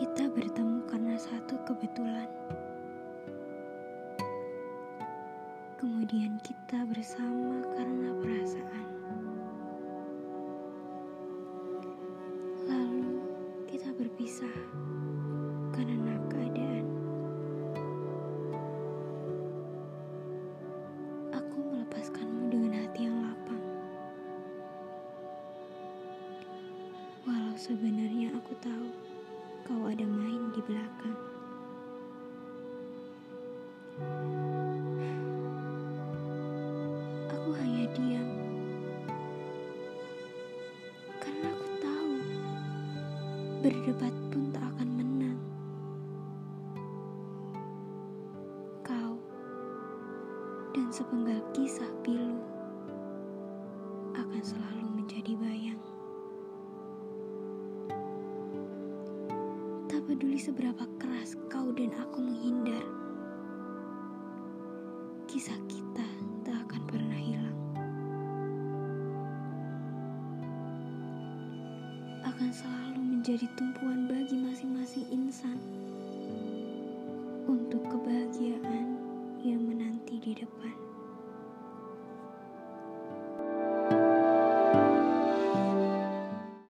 Kita bertemu karena satu kebetulan. Kemudian kita bersama karena perasaan. Lalu kita berpisah karena keadaan. Aku melepaskanmu dengan hati yang lapang. Walau sebenarnya aku tahu kau ada main di belakang. Aku hanya diam. Karena aku tahu berdebat pun tak akan menang. Kau dan sepenggal kisah pilu akan selalu menjadi bayang. Peduli seberapa keras kau dan aku menghindar, kisah kita tak akan pernah hilang. Akan selalu menjadi tumpuan bagi masing-masing insan